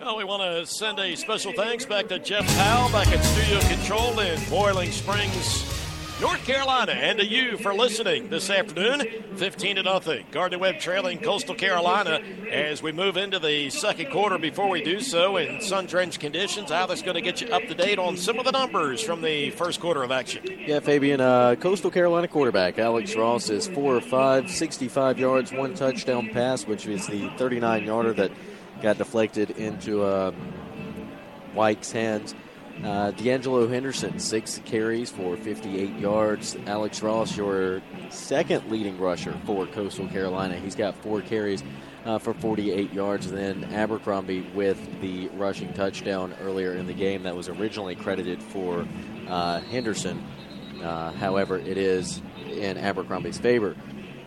Well, we want to send a special thanks back to Jeff Powell back at Studio Control in Boiling Springs, North Carolina, and to you for listening this afternoon. 15 to nothing. Gardner Webb trailing Coastal Carolina as we move into the second quarter. Before we do so, in sun drenched conditions, Alex going to get you up to date on some of the numbers from the first quarter of action. Yeah, Fabian, uh, Coastal Carolina quarterback Alex Ross is 4 or 5, 65 yards, one touchdown pass, which is the 39 yarder that got deflected into uh, White's hands. Uh, D'Angelo Henderson, six carries for 58 yards. Alex Ross, your second leading rusher for Coastal Carolina. He's got four carries uh, for 48 yards. Then Abercrombie with the rushing touchdown earlier in the game that was originally credited for uh, Henderson. Uh, however, it is in Abercrombie's favor.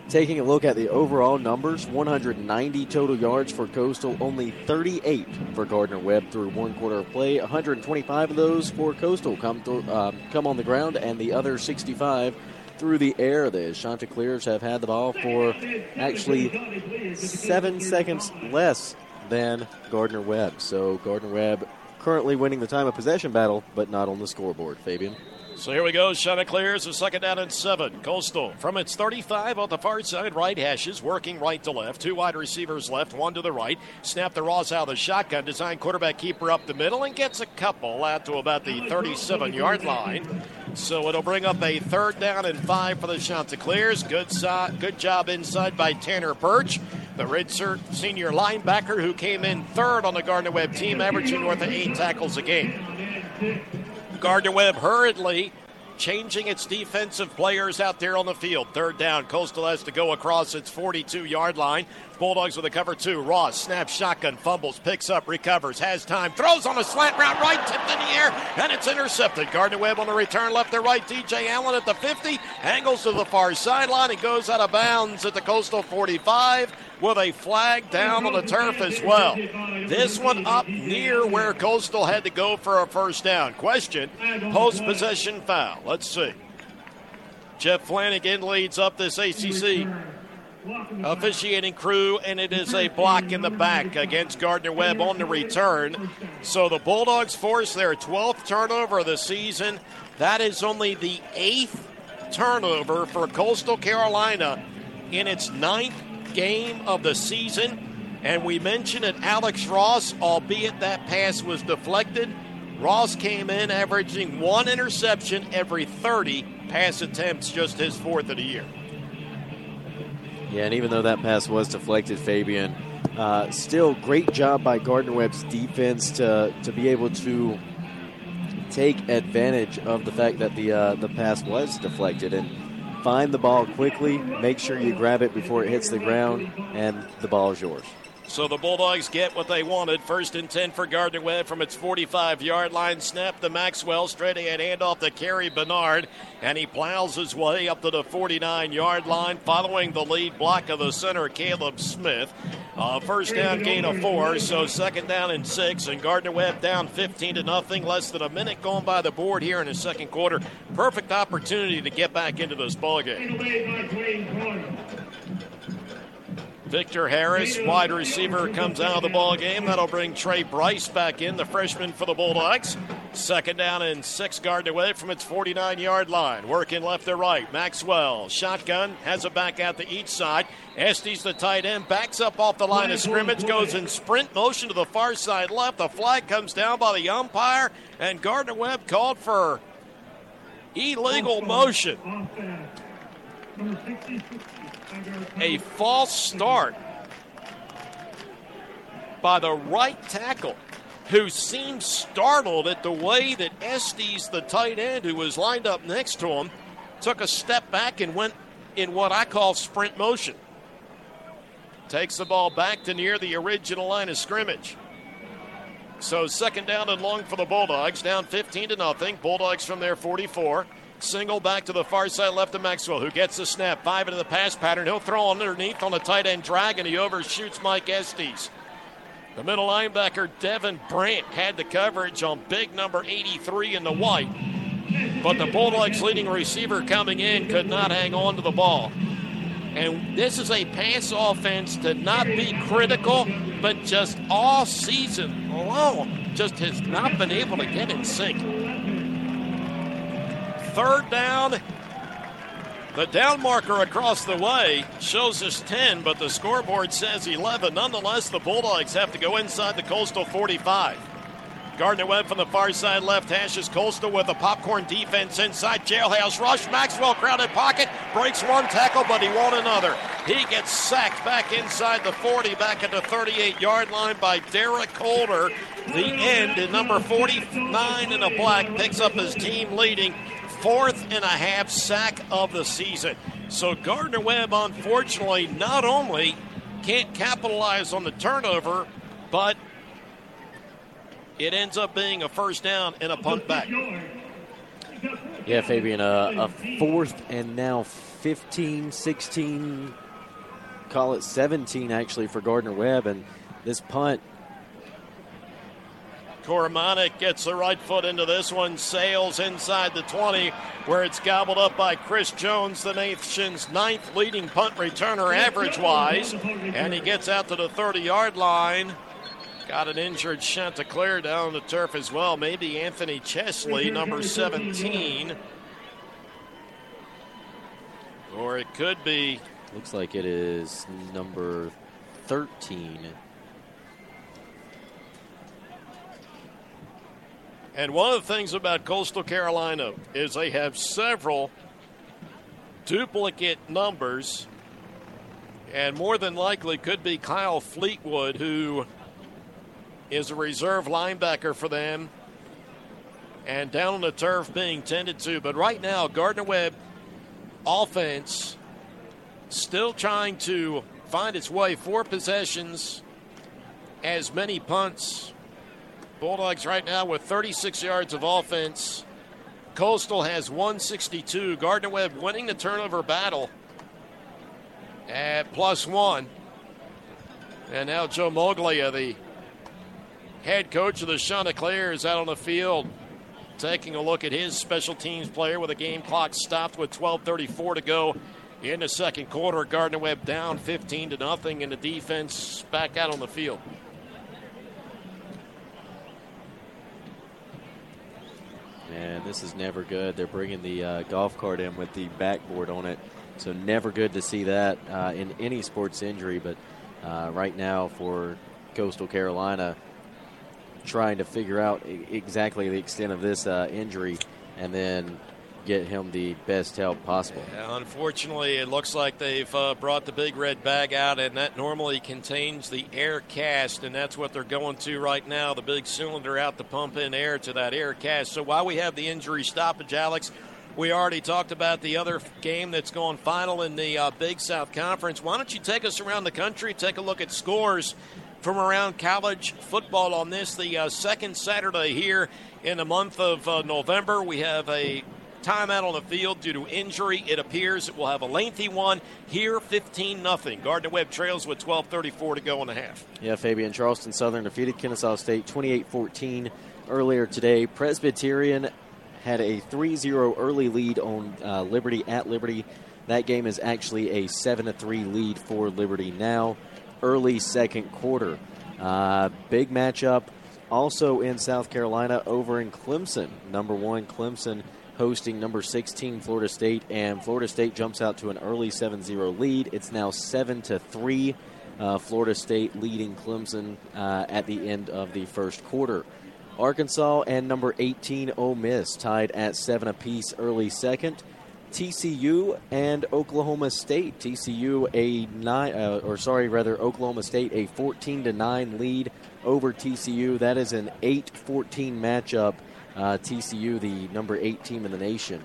Taking a look at the overall numbers 190 total yards for Coastal, only 38 for Gardner Webb through one quarter of play. 125 of those for Coastal come, th- um, come on the ground, and the other 65 through the air. The Chanticleers have had the ball for actually seven seconds less than Gardner Webb. So Gardner Webb currently winning the time of possession battle, but not on the scoreboard. Fabian. So here we go. Chanticleers a second down and seven. Coastal from its 35 on the far side, right hashes, working right to left. Two wide receivers left, one to the right. Snap the Ross out of the shotgun. Design quarterback keeper up the middle and gets a couple out to about the 37 yard line. So it'll bring up a third down and five for the Chanticleers. Good, so- good job inside by Tanner Birch the redshirt senior linebacker who came in third on the Gardner Webb team, averaging north of eight tackles a game. Gardner Webb hurriedly changing its defensive players out there on the field. Third down, Coastal has to go across its 42 yard line. Bulldogs with a cover two. Ross snaps shotgun, fumbles, picks up, recovers, has time, throws on a slant route right, tipped in the air, and it's intercepted. Gardner Webb on the return, left to right. DJ Allen at the 50, angles to the far sideline. He goes out of bounds at the Coastal 45 with a flag down on the turf as well. This one up near where Coastal had to go for a first down. Question post possession foul. Let's see. Jeff Flanagan leads up this ACC officiating crew, and it is a block in the back against Gardner Webb on the return. So the Bulldogs force their 12th turnover of the season. That is only the eighth turnover for Coastal Carolina in its ninth game of the season. And we mentioned it, Alex Ross, albeit that pass was deflected, Ross came in averaging one interception every 30 pass attempts, just his fourth of the year. Yeah, and even though that pass was deflected, Fabian, uh, still great job by Gardner Webb's defense to to be able to take advantage of the fact that the uh, the pass was deflected and find the ball quickly, make sure you grab it before it hits the ground, and the ball is yours. So the Bulldogs get what they wanted. First and 10 for Gardner Webb from its 45 yard line. Snap to Maxwell. Straight ahead handoff to Kerry Bernard. And he plows his way up to the 49 yard line, following the lead block of the center, Caleb Smith. Uh, first down gain of four, so second down and six. And Gardner Webb down 15 to nothing. Less than a minute gone by the board here in the second quarter. Perfect opportunity to get back into this ballgame. Victor Harris, wide receiver, comes out of the ball game. That'll bring Trey Bryce back in, the freshman for the Bulldogs. Second down and six Gardner Webb from its 49 yard line. Working left to right. Maxwell, shotgun, has it back out to each side. Estes, the tight end, backs up off the line of scrimmage, goes in sprint motion to the far side left. The flag comes down by the umpire, and Gardner Webb called for illegal motion a false start by the right tackle, who seemed startled at the way that Estes, the tight end, who was lined up next to him, took a step back and went in what I call sprint motion. Takes the ball back to near the original line of scrimmage. So second down and long for the Bulldogs, down 15 to nothing. Bulldogs from their 44. Single back to the far side left to Maxwell, who gets the snap. Five into the pass pattern. He'll throw underneath on the tight end drag, and he overshoots Mike Estes. The middle linebacker, Devin Brandt, had the coverage on big number 83 in the white. But the Bulldogs' leading receiver coming in could not hang on to the ball. And this is a pass offense to not be critical, but just all season long, just has not been able to get in sync. Third down. The down marker across the way shows us 10, but the scoreboard says 11. Nonetheless, the Bulldogs have to go inside the Coastal 45. Gardner Webb from the far side left hashes Coastal with a popcorn defense inside jailhouse rush. Maxwell crowded pocket breaks one tackle, but he won't another. He gets sacked back inside the 40, back at the 38 yard line by Derek Holder. The end in number 49 in the black picks up his team leading fourth and a half sack of the season. So Gardner Webb, unfortunately, not only can't capitalize on the turnover, but it ends up being a first down and a punt back. Yeah, Fabian, uh, a fourth and now 15, 16, call it 17 actually for Gardner Webb. And this punt. Koromanic gets the right foot into this one, sails inside the 20, where it's gobbled up by Chris Jones, the nation's ninth leading punt returner average wise. And he gets out to the 30 yard line. Got an injured Chanticleer down the turf as well. Maybe Anthony Chesley, number 17. Or it could be. Looks like it is number 13. And one of the things about Coastal Carolina is they have several duplicate numbers, and more than likely could be Kyle Fleetwood, who is a reserve linebacker for them and down on the turf being tended to. But right now, Gardner Webb offense still trying to find its way. Four possessions, as many punts. Bulldogs right now with 36 yards of offense. Coastal has 162. Gardner Webb winning the turnover battle at plus one. And now Joe Moglia, the head coach of the Chanticleer is out on the field taking a look at his special teams player with a game clock stopped with 12:34 to go in the second quarter. Gardner Webb down 15 to nothing, and the defense back out on the field. Man, this is never good. They're bringing the uh, golf cart in with the backboard on it, so never good to see that uh, in any sports injury. But uh, right now for Coastal Carolina, trying to figure out exactly the extent of this uh, injury and then get him the best help possible. Yeah, unfortunately, it looks like they've uh, brought the big red bag out, and that normally contains the air cast, and that's what they're going to right now the big cylinder out to pump in air to that air cast. So while we have the injury stoppage, Alex, we already talked about the other game that's going final in the uh, Big South Conference. Why don't you take us around the country, take a look at scores from around college football on this, the uh, second Saturday here in the month of uh, November. We have a timeout on the field due to injury. It appears it will have a lengthy one here, 15 nothing. Gardner Webb trails with 12:34 to go in the half. Yeah, Fabian Charleston Southern defeated Kennesaw State 28-14 earlier today. Presbyterian had a 3-0 early lead on uh, Liberty at Liberty. That game is actually a 7-3 lead for Liberty now early second quarter. Uh, big matchup also in South Carolina over in Clemson. Number one, Clemson hosting number 16 Florida State, and Florida State jumps out to an early 7-0 lead. It's now 7 to 3. Uh, Florida State leading Clemson uh, at the end of the first quarter. Arkansas and number 18 Ole Miss tied at seven apiece early second. TCU and Oklahoma State. TCU a nine, uh, or sorry, rather Oklahoma State a 14 to nine lead over TCU. That is an 8-14 matchup. Uh, TCU, the number eight team in the nation.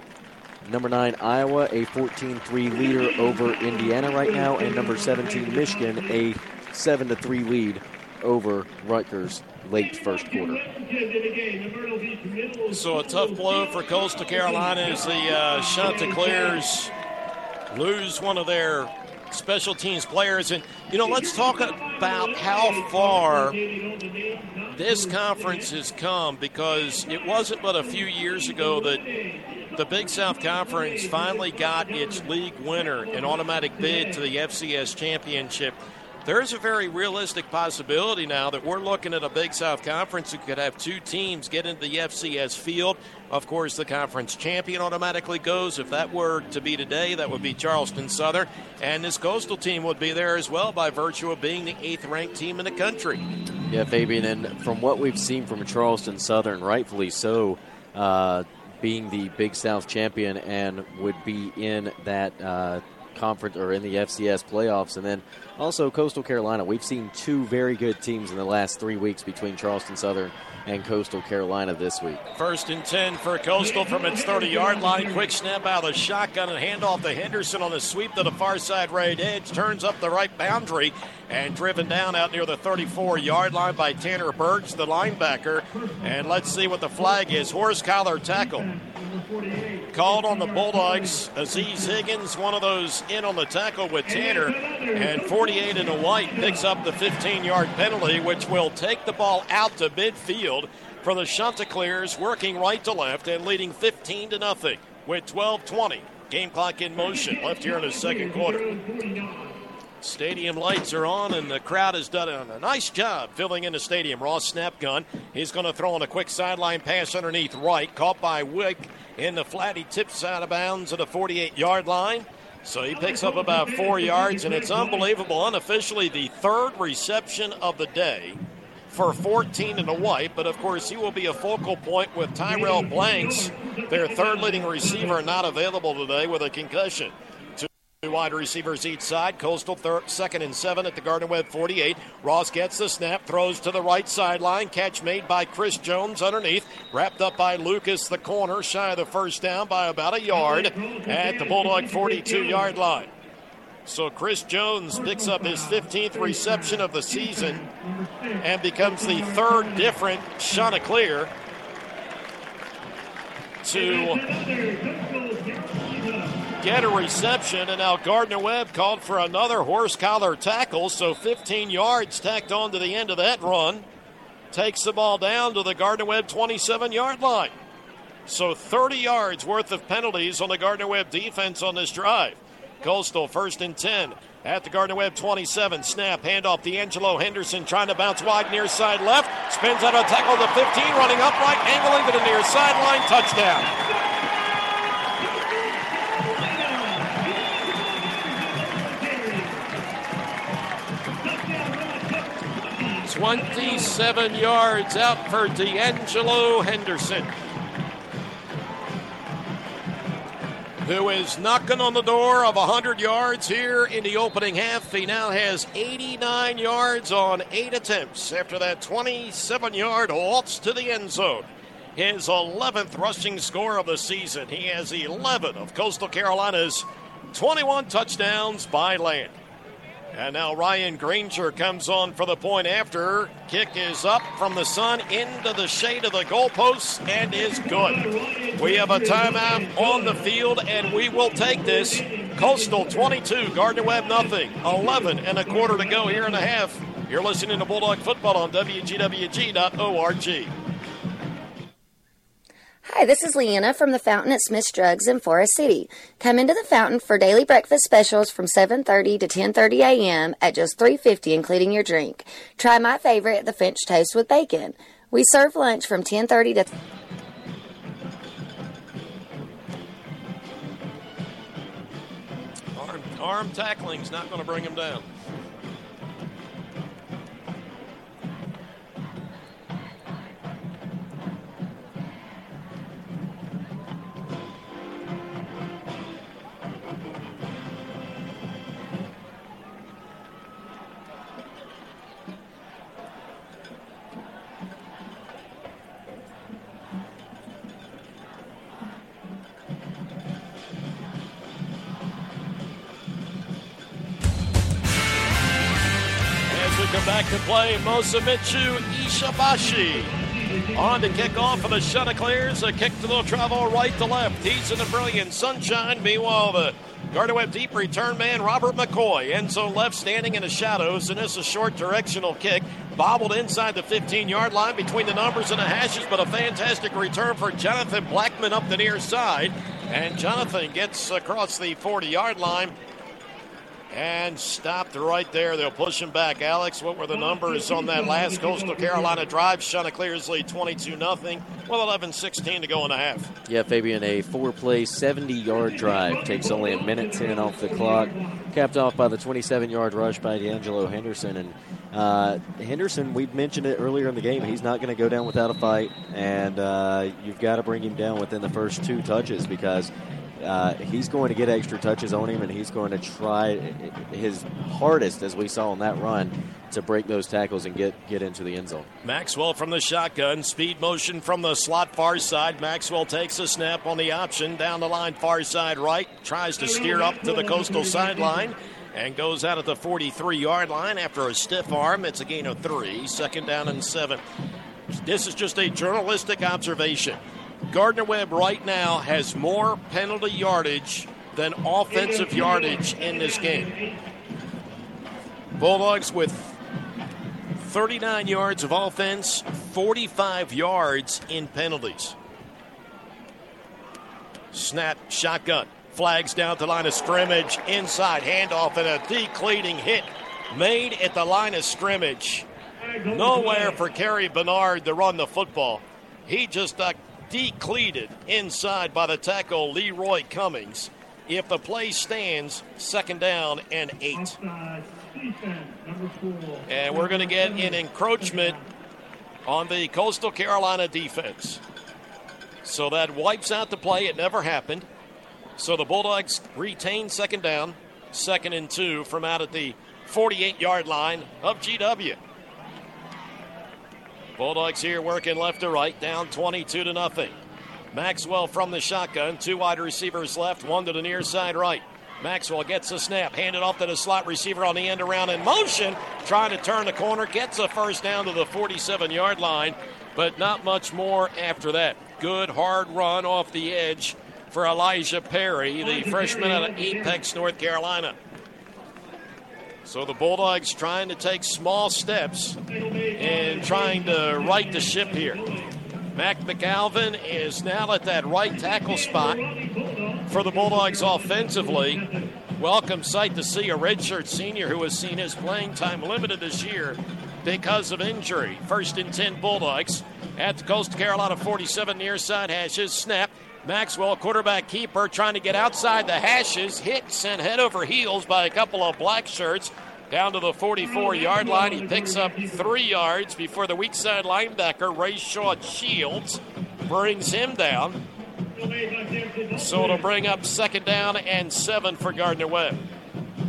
Number nine Iowa a 14-3 leader over Indiana right now, and number 17 Michigan a 7 3 lead over Rutgers late first quarter. So a tough blow for Coastal Carolina as the uh, Chanticleers lose one of their special teams players. And, you know, let's talk about how far this conference has come because it wasn't but a few years ago that the Big South Conference finally got its league winner, an automatic bid to the FCS championship. There's a very realistic possibility now that we're looking at a Big South Conference who could have two teams get into the FCS field. Of course, the conference champion automatically goes. If that were to be today, that would be Charleston Southern. And this coastal team would be there as well by virtue of being the eighth ranked team in the country. Yeah, Fabian, and from what we've seen from Charleston Southern, rightfully so, uh, being the Big South champion and would be in that uh, conference or in the FCS playoffs. And then also Coastal Carolina. We've seen two very good teams in the last three weeks between Charleston Southern and Coastal Carolina this week. First and 10 for Coastal from its 30 yard line. Quick snap out of the shotgun and handoff to Henderson on the sweep to the far side right edge. Turns up the right boundary and driven down out near the 34 yard line by Tanner Burge, the linebacker. And let's see what the flag is. Horse collar tackle. Called on the Bulldogs. Aziz Higgins, one of those in on the tackle with Tanner. And 48 in the white picks up the 15 yard penalty, which will take the ball out to midfield for the Chanticleers, working right to left and leading 15 to nothing with 12 20. Game clock in motion. Left here in the second quarter. Stadium lights are on, and the crowd has done a nice job filling in the stadium. Ross snap gun. He's going to throw on a quick sideline pass underneath right. Caught by Wick in the flat. He tips out of bounds at the 48 yard line. So he picks up about four yards, and it's unbelievable. Unofficially, the third reception of the day for 14 in the white. But of course, he will be a focal point with Tyrell Blanks, their third leading receiver, not available today with a concussion. Wide receivers each side. Coastal third, second and seven at the Gardner Webb 48. Ross gets the snap, throws to the right sideline. Catch made by Chris Jones underneath. Wrapped up by Lucas, the corner, shy of the first down by about a yard at the Bulldog 42 yard line. So Chris Jones picks up his 15th reception of the season and becomes the third different Chanticleer to get a reception, and now Gardner Webb called for another horse collar tackle, so 15 yards tacked on to the end of that run. Takes the ball down to the Gardner Webb 27 yard line. So 30 yards worth of penalties on the Gardner Webb defense on this drive. Coastal first and 10 at the Gardner Webb 27. Snap, handoff. D'Angelo Henderson trying to bounce wide near side left. Spins out a tackle to 15, running upright, angling to the near sideline. Touchdown. 27 yards out for D'Angelo Henderson, who is knocking on the door of 100 yards here in the opening half. He now has 89 yards on eight attempts after that 27 yard waltz to the end zone. His 11th rushing score of the season. He has 11 of Coastal Carolina's 21 touchdowns by land. And now Ryan Granger comes on for the point after. Kick is up from the sun into the shade of the goalposts and is good. We have a timeout on the field and we will take this. Coastal 22, Gardner Webb nothing. 11 and a quarter to go here in a half. You're listening to Bulldog Football on WGWG.org. Hi, this is Leanna from the Fountain at Smith's Drugs in Forest City. Come into the Fountain for daily breakfast specials from 7:30 to 10:30 a.m. at just 3.50 including your drink. Try my favorite, the French toast with bacon. We serve lunch from 10:30 to Arm, arm tackling's not going to bring him down. Back to play Mosamitsu Ishibashi. On to kick off for the Chanticleers. A kick to the travel right to left. He's in the brilliant sunshine. Meanwhile, the Webb deep return man Robert McCoy. End zone left standing in the shadows. And this is a short directional kick. Bobbled inside the 15 yard line between the numbers and the hashes, but a fantastic return for Jonathan Blackman up the near side. And Jonathan gets across the 40 yard line and stopped right there. They'll push him back. Alex, what were the numbers on that last Coastal Carolina drive? Chanticleer's lead 22 0 Well, 11 16 to go in the half. Yeah, Fabian, a four play, 70 yard drive. Takes only a minute 10 off the clock. Capped off by the 27 yard rush by D'Angelo Henderson. And uh, Henderson, we mentioned it earlier in the game, he's not going to go down without a fight. And uh, you've got to bring him down within the first two touches because uh, he's going to get extra touches on him, and he's going to try his hardest, as we saw on that run, to break those tackles and get, get into the end zone. Maxwell from the shotgun, speed motion from the slot far side. Maxwell takes a snap on the option, down the line far side right, tries to steer up to the coastal sideline. And goes out at the 43 yard line after a stiff arm. It's a gain of three, second down and seven. This is just a journalistic observation. Gardner Webb right now has more penalty yardage than offensive yardage in this game. Bulldogs with 39 yards of offense, 45 yards in penalties. Snap, shotgun, flags down to line of scrimmage, inside handoff, and a decleating hit made at the line of scrimmage. Nowhere for Kerry Bernard to run the football. He just uh, decleated inside by the tackle Leroy Cummings. If the play stands, second down and eight. And we're going to get an encroachment on the Coastal Carolina defense. So that wipes out the play. It never happened. So the Bulldogs retain second down, second and two from out at the 48 yard line of GW. Bulldogs here working left to right, down 22 to nothing. Maxwell from the shotgun, two wide receivers left, one to the near side right. Maxwell gets a snap, handed off to the slot receiver on the end around in motion, trying to turn the corner, gets a first down to the 47 yard line, but not much more after that. Good hard run off the edge for Elijah Perry, the freshman out of Apex, North Carolina. So the Bulldogs trying to take small steps and trying to right the ship here. Mac McAlvin is now at that right tackle spot for the Bulldogs offensively. Welcome sight to see a redshirt senior who has seen his playing time limited this year because of injury. First and 10 Bulldogs at the Coastal Carolina 47 near side hashes. Snap. Maxwell, quarterback keeper, trying to get outside the hashes, hit, sent head over heels by a couple of black shirts down to the 44 yard line. He picks up three yards before the weak side linebacker, Ray Shaw Shields, brings him down. So it'll bring up second down and seven for Gardner Webb.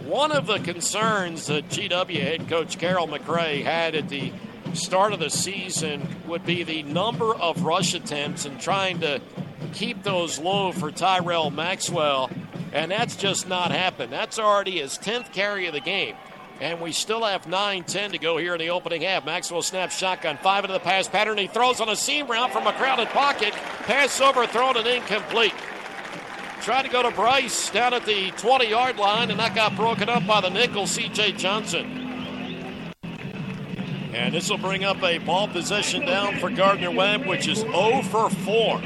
One of the concerns that GW head coach Carroll McCray had at the start of the season would be the number of rush attempts and trying to keep those low for Tyrell Maxwell, and that's just not happened. That's already his 10th carry of the game. And we still have 9 10 to go here in the opening half. Maxwell snaps shotgun, five into the pass pattern. He throws on a seam route from a crowded pocket. Pass overthrown and incomplete. Tried to go to Bryce down at the 20 yard line, and that got broken up by the nickel, CJ Johnson. And this will bring up a ball possession down for Gardner Webb, which is 0 for 4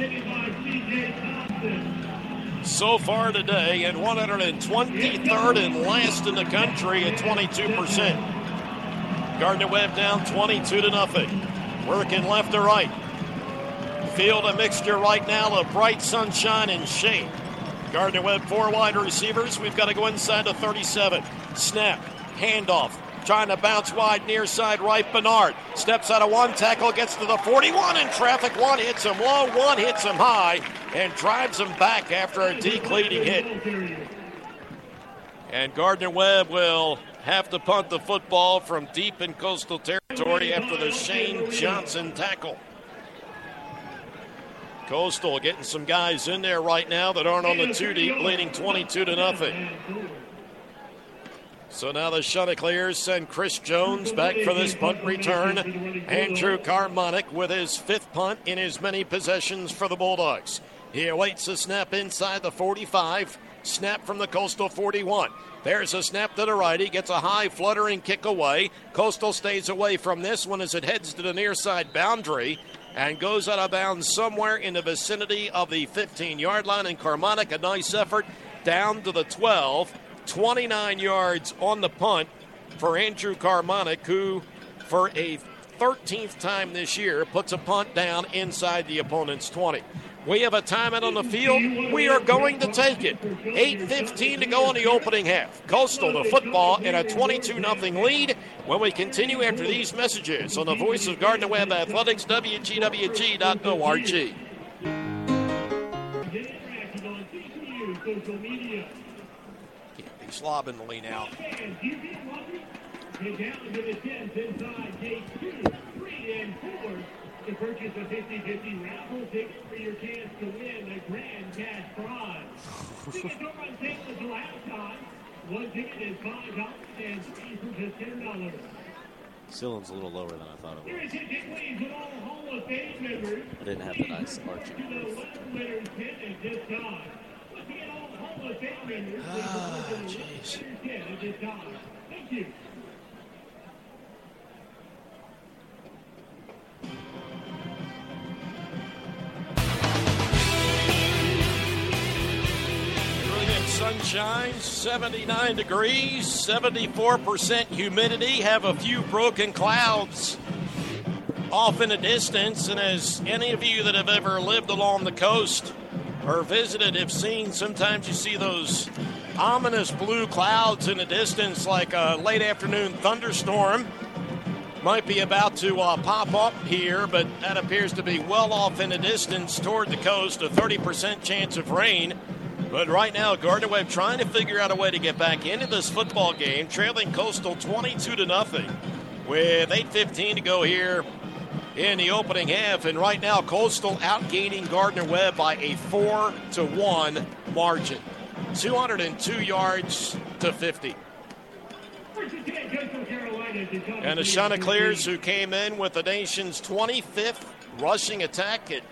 so far today, and 123rd and last in the country at 22%. Gardner Webb down 22 to nothing. Working left to right. Field a mixture right now of bright sunshine and shade. Gardner Webb, four wide receivers. We've got to go inside the 37. Snap, handoff, trying to bounce wide near side right. Bernard steps out of one tackle, gets to the 41 in traffic. One hits him low, one hits him high, and drives him back after a decleating hit. And Gardner Webb will have to punt the football from deep in coastal territory after the Shane Johnson tackle. Coastal getting some guys in there right now that aren't on the two deep, leading 22 to nothing. So now the Chanticleers send Chris Jones back for this punt return. Andrew Carmonic with his fifth punt in his many possessions for the Bulldogs. He awaits the snap inside the 45. Snap from the Coastal 41. There's a snap to the right. He gets a high fluttering kick away. Coastal stays away from this one as it heads to the near side boundary and goes out of bounds somewhere in the vicinity of the 15 yard line. And Carmonic, a nice effort down to the 12. 29 yards on the punt for Andrew Carmonic, who, for a 13th time this year, puts a punt down inside the opponent's 20. We have a timeout on the field. We are going to take it. 8.15 to go in the opening half. Coastal, the football, in a 22 0 lead when we continue after these messages on the voice of Gardner Webb Athletics, WGWG.org. Can't be the lean out. To the 10s inside gate 2, 3, and 4 to purchase a 50-50 raffle ticket for your chance to win a grand cash prize. Tickets don't run sale until halftime. One ticket is five dollars and three for just ten dollars. Ceiling's a little lower than I thought it was. is Ticket Please with all Hall of Fame members. I didn't have the nice arching To the roof. one sunshine, 79 degrees, 74% humidity, have a few broken clouds off in the distance. And as any of you that have ever lived along the coast or visited have seen, sometimes you see those ominous blue clouds in the distance, like a late afternoon thunderstorm. Might be about to uh, pop up here, but that appears to be well off in the distance toward the coast. A 30% chance of rain. But right now, Gardner Webb trying to figure out a way to get back into this football game, trailing Coastal 22 to nothing, with 8:15 to go here in the opening half. And right now, Coastal outgaining Gardner Webb by a four to one margin, 202 yards to 50. And 10, Coastal Carolina to come And the to Chanticleers, who came in with the nation's 25th rushing attack at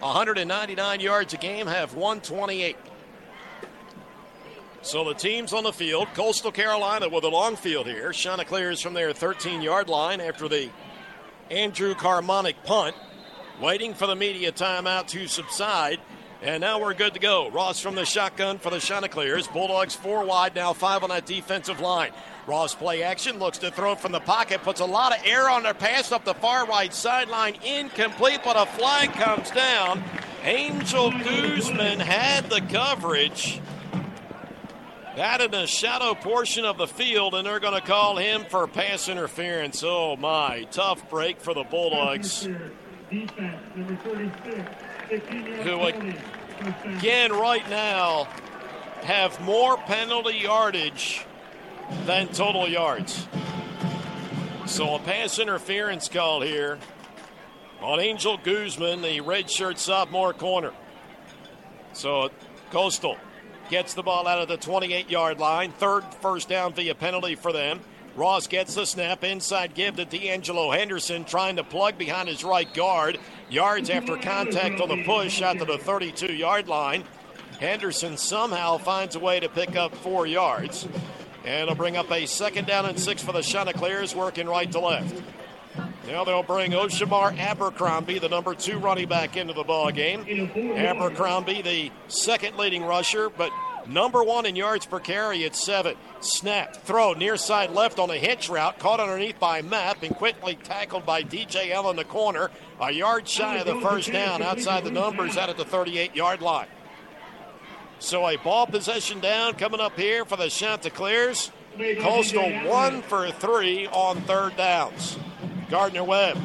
199 yards a game, have 128. So the teams on the field, Coastal Carolina with a long field here. Chanticleers from their 13 yard line after the Andrew Carmonic punt, waiting for the media timeout to subside. And now we're good to go. Ross from the shotgun for the Chanticleers. Bulldogs four wide, now five on that defensive line. Ross play action, looks to throw from the pocket, puts a lot of air on their pass up the far right sideline. Incomplete, but a flag comes down. Angel Guzman had the coverage. That in the shadow portion of the field, and they're going to call him for pass interference. Oh my, tough break for the Bulldogs. Defense, number 36, Who. Again, right now, have more penalty yardage than total yards. So a pass interference call here on Angel Guzman, the redshirt sophomore corner. So Coastal gets the ball out of the 28 yard line. Third first down via penalty for them. Ross gets the snap. Inside give to D'Angelo Henderson, trying to plug behind his right guard. Yards after contact on the push out to the 32 yard line. Henderson somehow finds a way to pick up four yards. And it'll bring up a second down and six for the Chanticleers, working right to left. Now they'll bring Oshamar Abercrombie, the number two running back, into the ball game. Abercrombie, the second leading rusher, but number one in yards per carry at seven. Snap, throw, near side left on a hitch route, caught underneath by Mapp and quickly tackled by DJ Allen the corner. A yard shy of the first down, outside the numbers, out at the 38 yard line. So a ball possession down coming up here for the Chanticleers. Coastal one for three on third downs. Gardner Webb,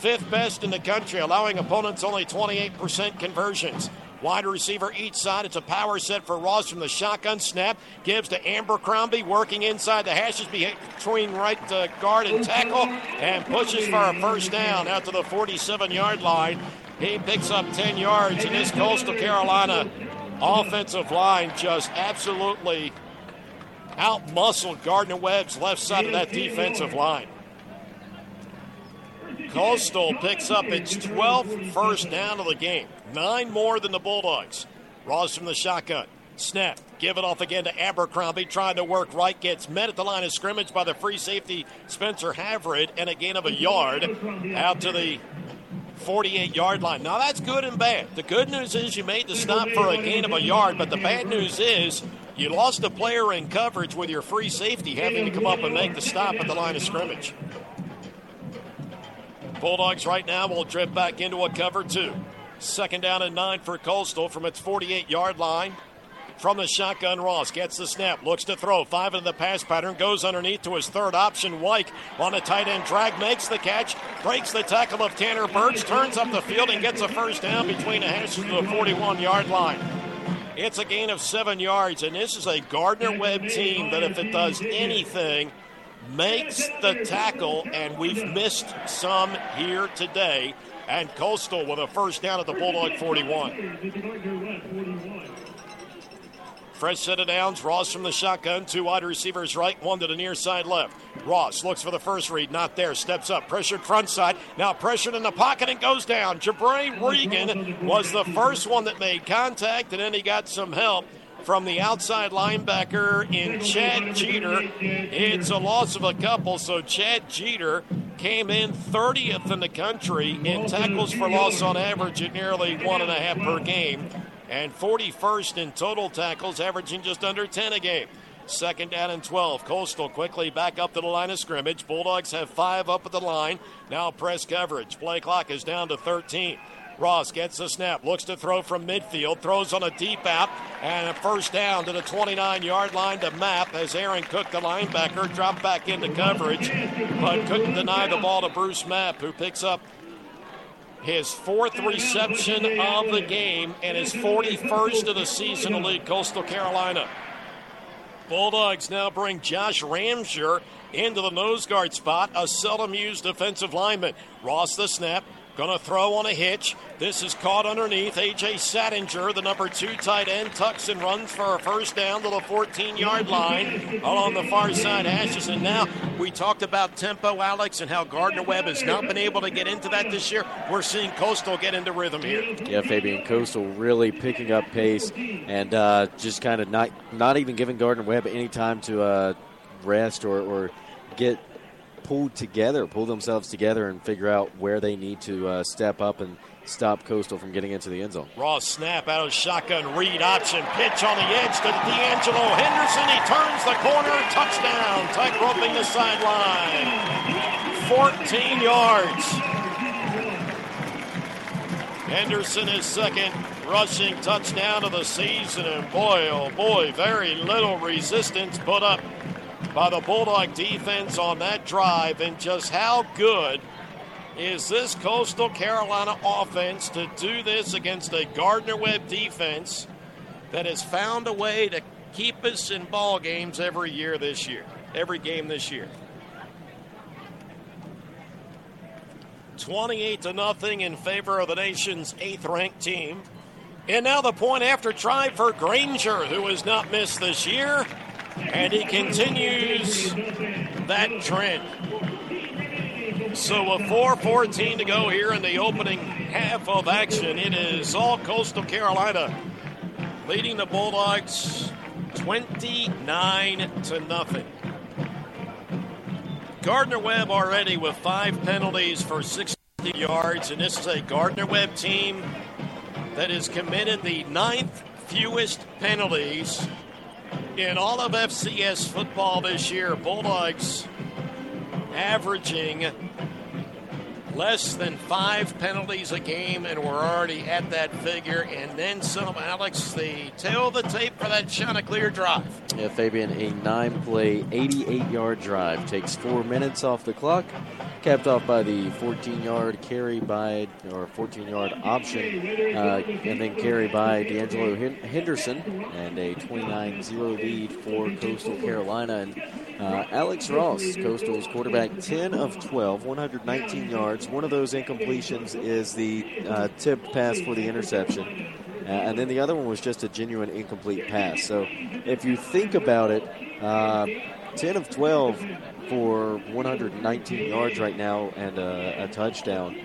fifth best in the country, allowing opponents only 28% conversions. Wide receiver each side. It's a power set for Ross from the shotgun snap. Gives to Abercrombie, working inside the hashes between right uh, guard and tackle, and pushes for a first down out to the 47 yard line. He picks up 10 yards, and this Coastal Carolina offensive line just absolutely outmuscled Gardner Webb's left side of that defensive line. Coastal picks up its 12th first down of the game, nine more than the Bulldogs. Ross from the shotgun. Snap. Give it off again to Abercrombie, trying to work right. Gets met at the line of scrimmage by the free safety Spencer Havred, and a gain of a yard out to the 48 yard line. Now that's good and bad. The good news is you made the stop for a gain of a yard, but the bad news is you lost a player in coverage with your free safety having to come up and make the stop at the line of scrimmage. Bulldogs right now will drift back into a cover two. Second down and nine for Coastal from its 48 yard line. From the shotgun, Ross gets the snap, looks to throw. Five in the pass pattern, goes underneath to his third option. White on a tight end drag, makes the catch, breaks the tackle of Tanner Birch, turns up the field, and gets a first down between the hashes of the 41 yard line. It's a gain of seven yards, and this is a Gardner Webb team that, if it does anything, makes the tackle, and we've missed some here today. And Coastal with a first down at the Bulldog 41. Fresh set of downs. Ross from the shotgun. Two wide receivers right, one to the near side left. Ross looks for the first read. Not there. Steps up. Pressured front side. Now pressured in the pocket and goes down. Jabray Regan was the first one that made contact, and then he got some help from the outside linebacker in Chad Jeter. It's a loss of a couple, so Chad Jeter came in 30th in the country in tackles for loss on average at nearly one and a half per game and 41st in total tackles, averaging just under 10 a game. Second down and 12. Coastal quickly back up to the line of scrimmage. Bulldogs have five up at the line. Now press coverage. Play clock is down to 13. Ross gets the snap, looks to throw from midfield, throws on a deep out, and a first down to the 29 yard line to Mapp as Aaron Cook, the linebacker, dropped back into coverage, but couldn't deny the ball to Bruce Mapp, who picks up his fourth reception of the game and his 41st of the season to lead Coastal Carolina. Bulldogs now bring Josh Ramsher into the nose guard spot, a seldom used defensive lineman. Ross the snap, To throw on a hitch. This is caught underneath. A.J. Sattinger, the number two tight end, tucks and runs for a first down to the 14 yard line along the far side hashes. And now we talked about tempo, Alex, and how Gardner Webb has not been able to get into that this year. We're seeing Coastal get into rhythm here. Yeah, Fabian Coastal really picking up pace and uh, just kind of not not even giving Gardner Webb any time to uh, rest or, or get pull together, pull themselves together, and figure out where they need to uh, step up and stop Coastal from getting into the end zone. Raw snap out of shotgun, read option, pitch on the edge to D'Angelo Henderson. He turns the corner, touchdown, tight roping the sideline. 14 yards. Henderson is second rushing touchdown of the season, and boy, oh boy, very little resistance put up by the Bulldog defense on that drive, and just how good is this Coastal Carolina offense to do this against a Gardner Webb defense that has found a way to keep us in ball games every year this year, every game this year. 28 to nothing in favor of the nation's eighth ranked team. And now the point after try for Granger, who has not missed this year. And he continues that trend. So a 4-14 to go here in the opening half of action. It is all Coastal Carolina leading the Bulldogs 29 to nothing. Gardner Webb already with five penalties for 60 yards, and this is a Gardner Webb team that has committed the ninth fewest penalties in all of FCS football this year, Bulldogs averaging less than five penalties a game, and we're already at that figure. And then some, Alex, the tale of the tape for that Chanticleer drive. Yeah, Fabian, a nine play, 88 yard drive. Takes four minutes off the clock, capped off by the 14 yard carry by, or 14 yard option, uh, and then carry by D'Angelo Henderson, and a 29 0 lead for Coastal Carolina. And uh, Alex Ross, Coastal's quarterback, 10 of 12, 119 yards. One of those incompletions is the uh, tipped pass for the interception. Uh, and then the other one was just a genuine incomplete pass. So if you think about it, uh, 10 of 12 for 119 yards right now and a, a touchdown.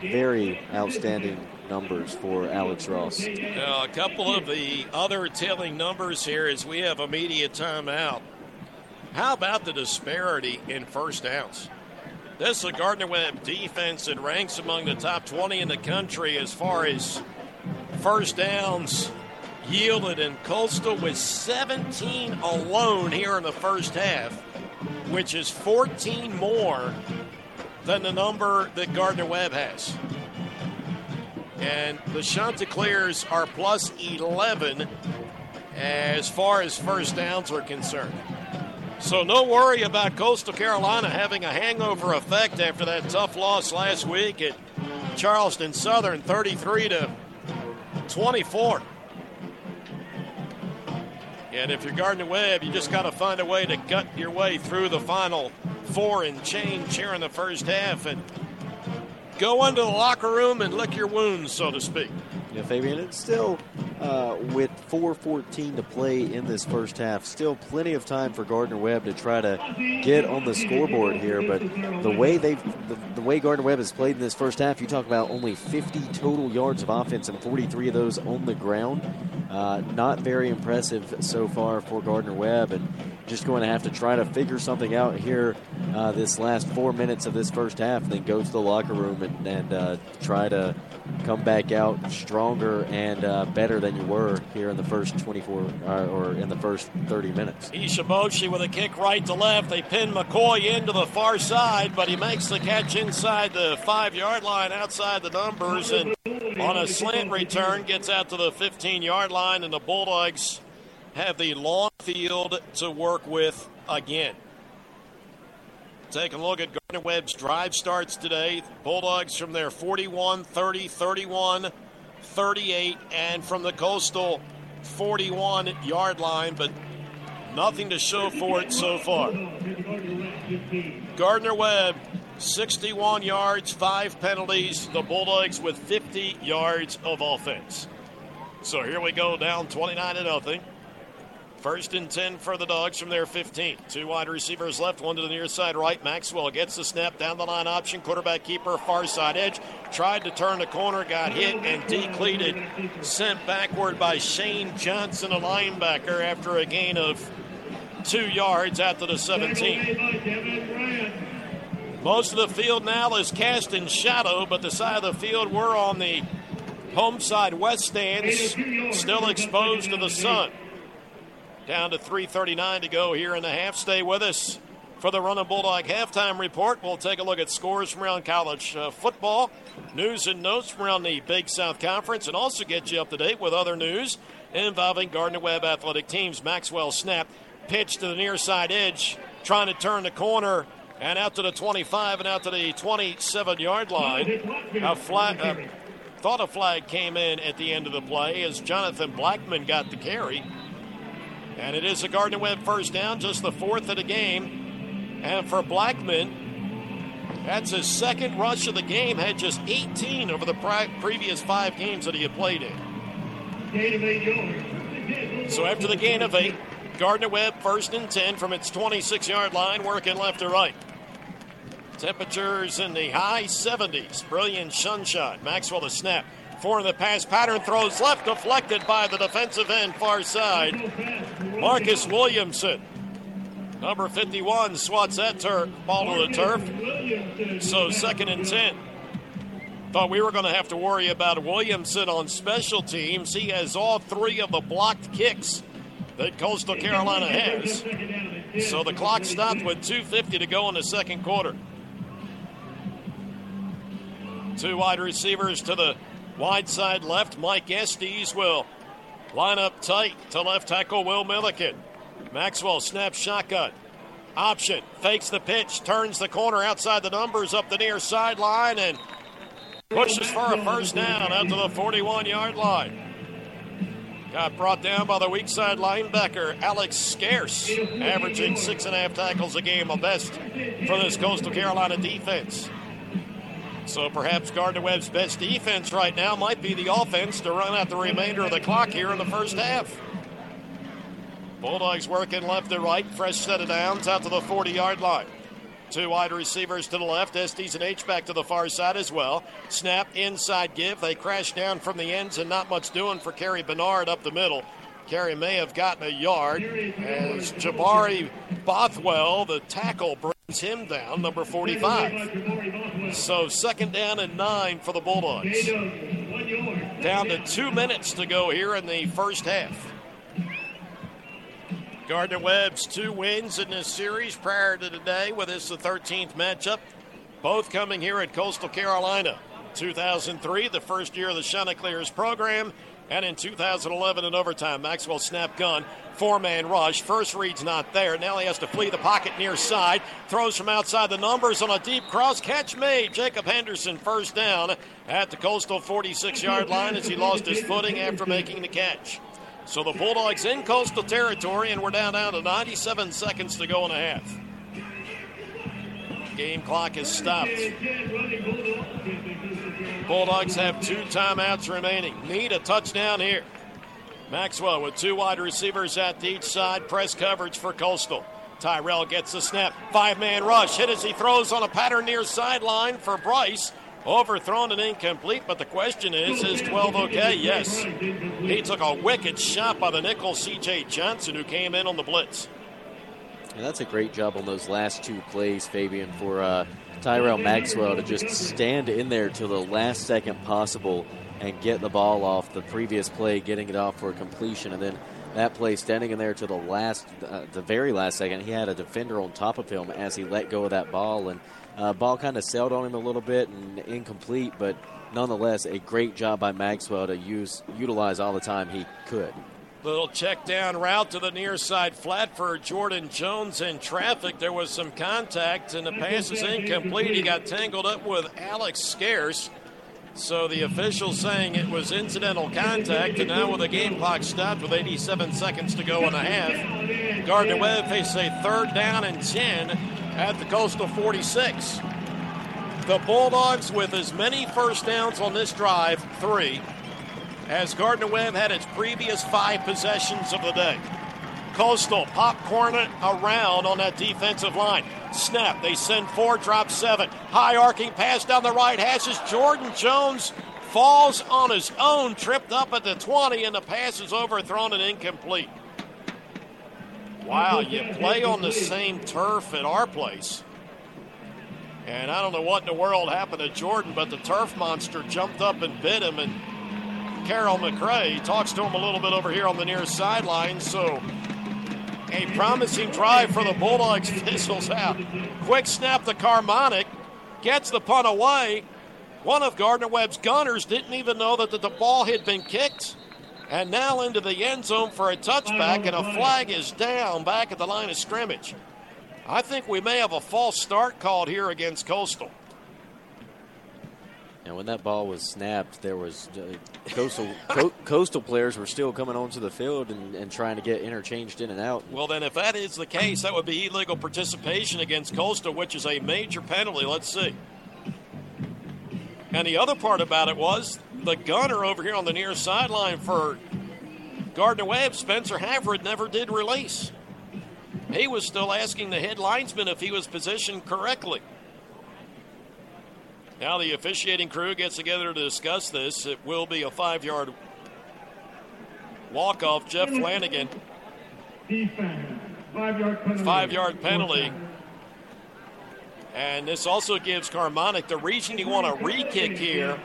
Very outstanding numbers for Alex Ross. A couple of the other telling numbers here as we have immediate timeout. How about the disparity in first downs? This is a Gardner Webb defense that ranks among the top 20 in the country as far as first downs yielded, and Coastal with 17 alone here in the first half, which is 14 more than the number that Gardner Webb has. And the Chanticleers are plus 11 as far as first downs are concerned. So no worry about Coastal Carolina having a hangover effect after that tough loss last week at Charleston Southern 33 to 24. And if you're Gardner Webb, you just got to find a way to gut your way through the final four and change here in the first half and go into the locker room and lick your wounds, so to speak. Fabian, it's still uh, with 4:14 to play in this first half. Still plenty of time for Gardner Webb to try to get on the scoreboard here. But the way they, the, the way Gardner Webb has played in this first half, you talk about only 50 total yards of offense and 43 of those on the ground. Uh, not very impressive so far for Gardner Webb, and just going to have to try to figure something out here uh, this last four minutes of this first half, and then go to the locker room and, and uh, try to come back out stronger and uh, better than you were here in the first 24 uh, or in the first 30 minutes. Ishiboshi with a kick right to left. They pin McCoy into the far side, but he makes the catch inside the five yard line outside the numbers and on a slant return gets out to the 15 yard line, and the Bulldogs have the long field to work with again. Take a look at Gardner Webb's drive starts today. Bulldogs from their 41, 30, 31, 38, and from the coastal 41 yard line, but nothing to show for it so far. Gardner Webb, 61 yards, five penalties. The Bulldogs with 50 yards of offense. So here we go, down 29 to nothing. First and 10 for the Dogs from their 15. Two wide receivers left, one to the near side right. Maxwell gets the snap down the line option. Quarterback keeper, far side edge. Tried to turn the corner, got hit and decleated. Sent backward by Shane Johnson, a linebacker, after a gain of two yards to the 17. Most of the field now is cast in shadow, but the side of the field we're on the home side west stands, still exposed to the sun. Down to 3.39 to go here in the half. Stay with us for the Running Bulldog halftime report. We'll take a look at scores from around college uh, football, news and notes from around the Big South Conference, and also get you up to date with other news involving Gardner Webb athletic teams. Maxwell snap, pitch to the near side edge, trying to turn the corner and out to the 25 and out to the 27 yard line. A flag, uh, thought a flag came in at the end of the play as Jonathan Blackman got the carry. And it is a Gardner Webb first down, just the fourth of the game. And for Blackman, that's his second rush of the game, had just 18 over the pri- previous five games that he had played in. So after the gain of eight, Gardner Webb first and 10 from its 26 yard line, working left to right. Temperatures in the high 70s. Brilliant sunshine. Maxwell the snap. Four in the pass pattern throws left, deflected by the defensive end far side. Marcus Williamson, number 51, swats that turf, ball to the turf. So second and 10. Thought we were going to have to worry about Williamson on special teams. He has all three of the blocked kicks that Coastal Carolina has. So the clock stopped with 2.50 to go in the second quarter. Two wide receivers to the wide side left. Mike Estes will line up tight to left tackle Will Milliken. Maxwell snaps shotgun. Option, fakes the pitch, turns the corner outside the numbers up the near sideline, and pushes for a first down out to the 41 yard line. Got brought down by the weak side linebacker Alex Scarce, averaging six and a half tackles a game, a best for this Coastal Carolina defense. So perhaps Gardner Webb's best defense right now might be the offense to run out the remainder of the clock here in the first half. Bulldogs working left to right, fresh set of downs out to the 40 yard line. Two wide receivers to the left. Estes and H-back to the far side as well. Snap, inside give. They crash down from the ends and not much doing for Kerry Bernard up the middle. Kerry may have gotten a yard as Jabari Bothwell, the tackle, him down, number 45. So second down and nine for the Bulldogs. Down to two minutes to go here in the first half. Gardner Webb's two wins in this series prior to today with this the 13th matchup, both coming here at Coastal Carolina. 2003, the first year of the Chanticleers program, and in 2011 in overtime, Maxwell snap gun, four man rush. First read's not there. Now he has to flee the pocket near side. Throws from outside the numbers on a deep cross. Catch made. Jacob Henderson first down at the Coastal 46 yard line as he lost his footing after making the catch. So the Bulldogs in coastal territory, and we're down down to 97 seconds to go and a half. Game clock is stopped. Bulldogs have two timeouts remaining. Need a touchdown here. Maxwell with two wide receivers at each side. Press coverage for Coastal. Tyrell gets the snap. Five man rush. Hit as he throws on a pattern near sideline for Bryce. Overthrown and incomplete, but the question is, is 12 okay? Yes. He took a wicked shot by the nickel C.J. Johnson, who came in on the blitz. And that's a great job on those last two plays, Fabian, for uh, Tyrell Maxwell to just stand in there till the last second possible and get the ball off the previous play, getting it off for a completion, and then that play standing in there to the last, uh, the very last second. He had a defender on top of him as he let go of that ball, and uh, ball kind of sailed on him a little bit and incomplete, but nonetheless, a great job by Maxwell to use utilize all the time he could. Little check down route to the near side flat for Jordan Jones in traffic. There was some contact, and the pass is incomplete. He got tangled up with Alex Scarce. So the official saying it was incidental contact, and now with the game clock stopped with 87 seconds to go and a half, Gardner Webb faces a third down and 10 at the Coastal 46. The Bulldogs with as many first downs on this drive, three, as Gardner Webb had its previous five possessions of the day. Coastal popcorn it around on that defensive line. Snap. They send four, drop seven. High arcing pass down the right hashes. Jordan Jones falls on his own, tripped up at the 20, and the pass is overthrown and incomplete. Wow, you play on the same turf at our place. And I don't know what in the world happened to Jordan, but the turf monster jumped up and bit him. And Carroll McCray talks to him a little bit over here on the near sideline. So a promising drive for the Bulldogs fizzles out. Quick snap to Carmonic, gets the punt away. One of Gardner Webb's gunners didn't even know that the, the ball had been kicked. And now into the end zone for a touchback, and a flag is down back at the line of scrimmage. I think we may have a false start called here against Coastal. And when that ball was snapped, there was uh, coastal co- coastal players were still coming onto the field and, and, trying to get interchanged in and out. Well, then, if that is the case, that would be illegal participation against Coastal, which is a major penalty. Let's see. And the other part about it was the gunner over here on the near sideline for Gardner Webb, Spencer Havard, never did release. He was still asking the head linesman if he was positioned correctly. Now the officiating crew gets together to discuss this. It will be a five yard walk off. Jeff Flanagan. Five yard penalty. And this also gives Carmonic the reason you want a re kick here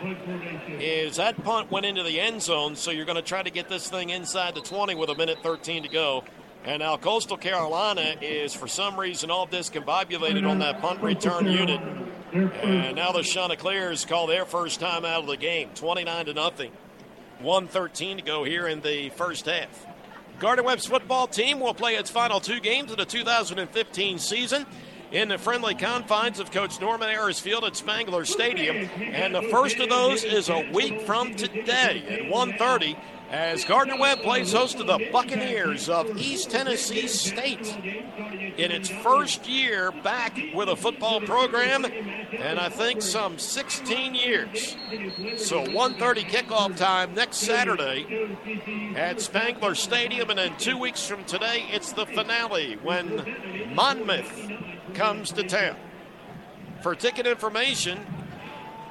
is that punt went into the end zone, so you're going to try to get this thing inside the 20 with a minute 13 to go. And now Coastal Carolina is, for some reason, all discombobulated on that punt return unit. And now the Chanticleers call their first time out of the game, 29 to nothing. 113 to go here in the first half. Gardner Webb's football team will play its final two games of the 2015 season in the friendly confines of Coach Norman Ayers Field at Spangler Stadium. And the first of those is a week from today at 1.30 as Gardner Webb plays host to the Buccaneers of East Tennessee State in its first year back with a football program, and I think some 16 years. So 1:30 kickoff time next Saturday at Spangler Stadium, and then two weeks from today, it's the finale when Monmouth comes to town. For ticket information,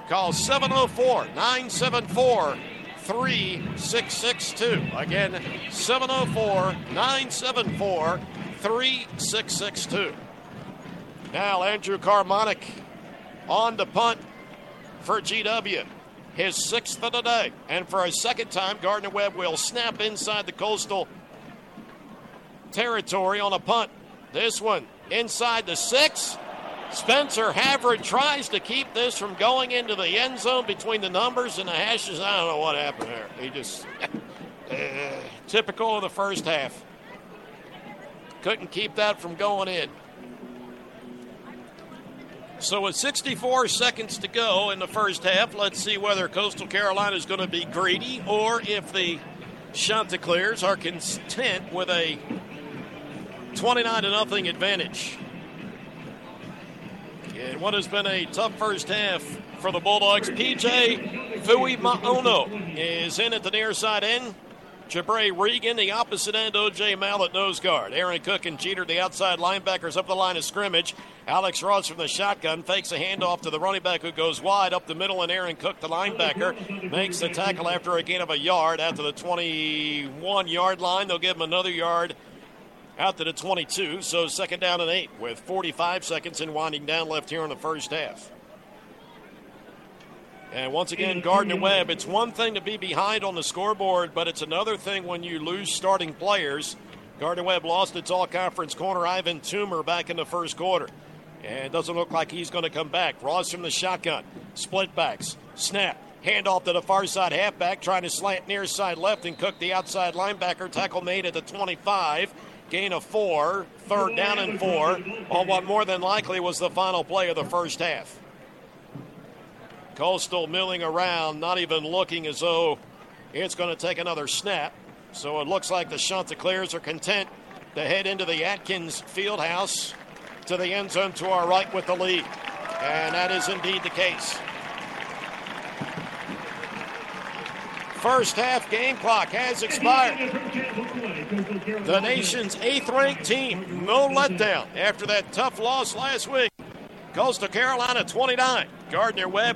call 704 974 3662. Again, 704 974 3662. Now, Andrew Carmonic on the punt for GW. His sixth of the day. And for a second time, Gardner Webb will snap inside the coastal territory on a punt. This one inside the six. Spencer Havard tries to keep this from going into the end zone between the numbers and the hashes. I don't know what happened there. He just uh, typical of the first half. Couldn't keep that from going in. So with 64 seconds to go in the first half, let's see whether Coastal Carolina is going to be greedy or if the Chanticleers are content with a 29 to nothing advantage. In what has been a tough first half for the Bulldogs, PJ Fui Maono is in at the near side end. Jabray Regan, the opposite end, OJ Mallett, nose guard. Aaron Cook and Jeter, the outside linebackers, up the line of scrimmage. Alex Ross from the shotgun fakes a handoff to the running back who goes wide up the middle, and Aaron Cook, the linebacker, makes the tackle after a gain of a yard after the 21 yard line. They'll give him another yard out to the 22. So second down and eight with 45 seconds and winding down left here in the first half. And once again, mm-hmm. Gardner Webb, it's one thing to be behind on the scoreboard, but it's another thing when you lose starting players. Gardner Webb lost its all conference corner, Ivan Toomer, back in the first quarter. And it doesn't look like he's going to come back. Ross from the shotgun, split backs, snap, handoff to the far side halfback, trying to slant near side left and cook the outside linebacker. Tackle made at the 25. Gain of four, third down and four on what more than likely was the final play of the first half. Coastal milling around, not even looking as though it's going to take another snap. So it looks like the Chanticleers are content to head into the Atkins Fieldhouse to the end zone to our right with the lead. And that is indeed the case. First half game clock has expired. The nation's eighth ranked team, no letdown after that tough loss last week. Coastal Carolina 29, Gardner Webb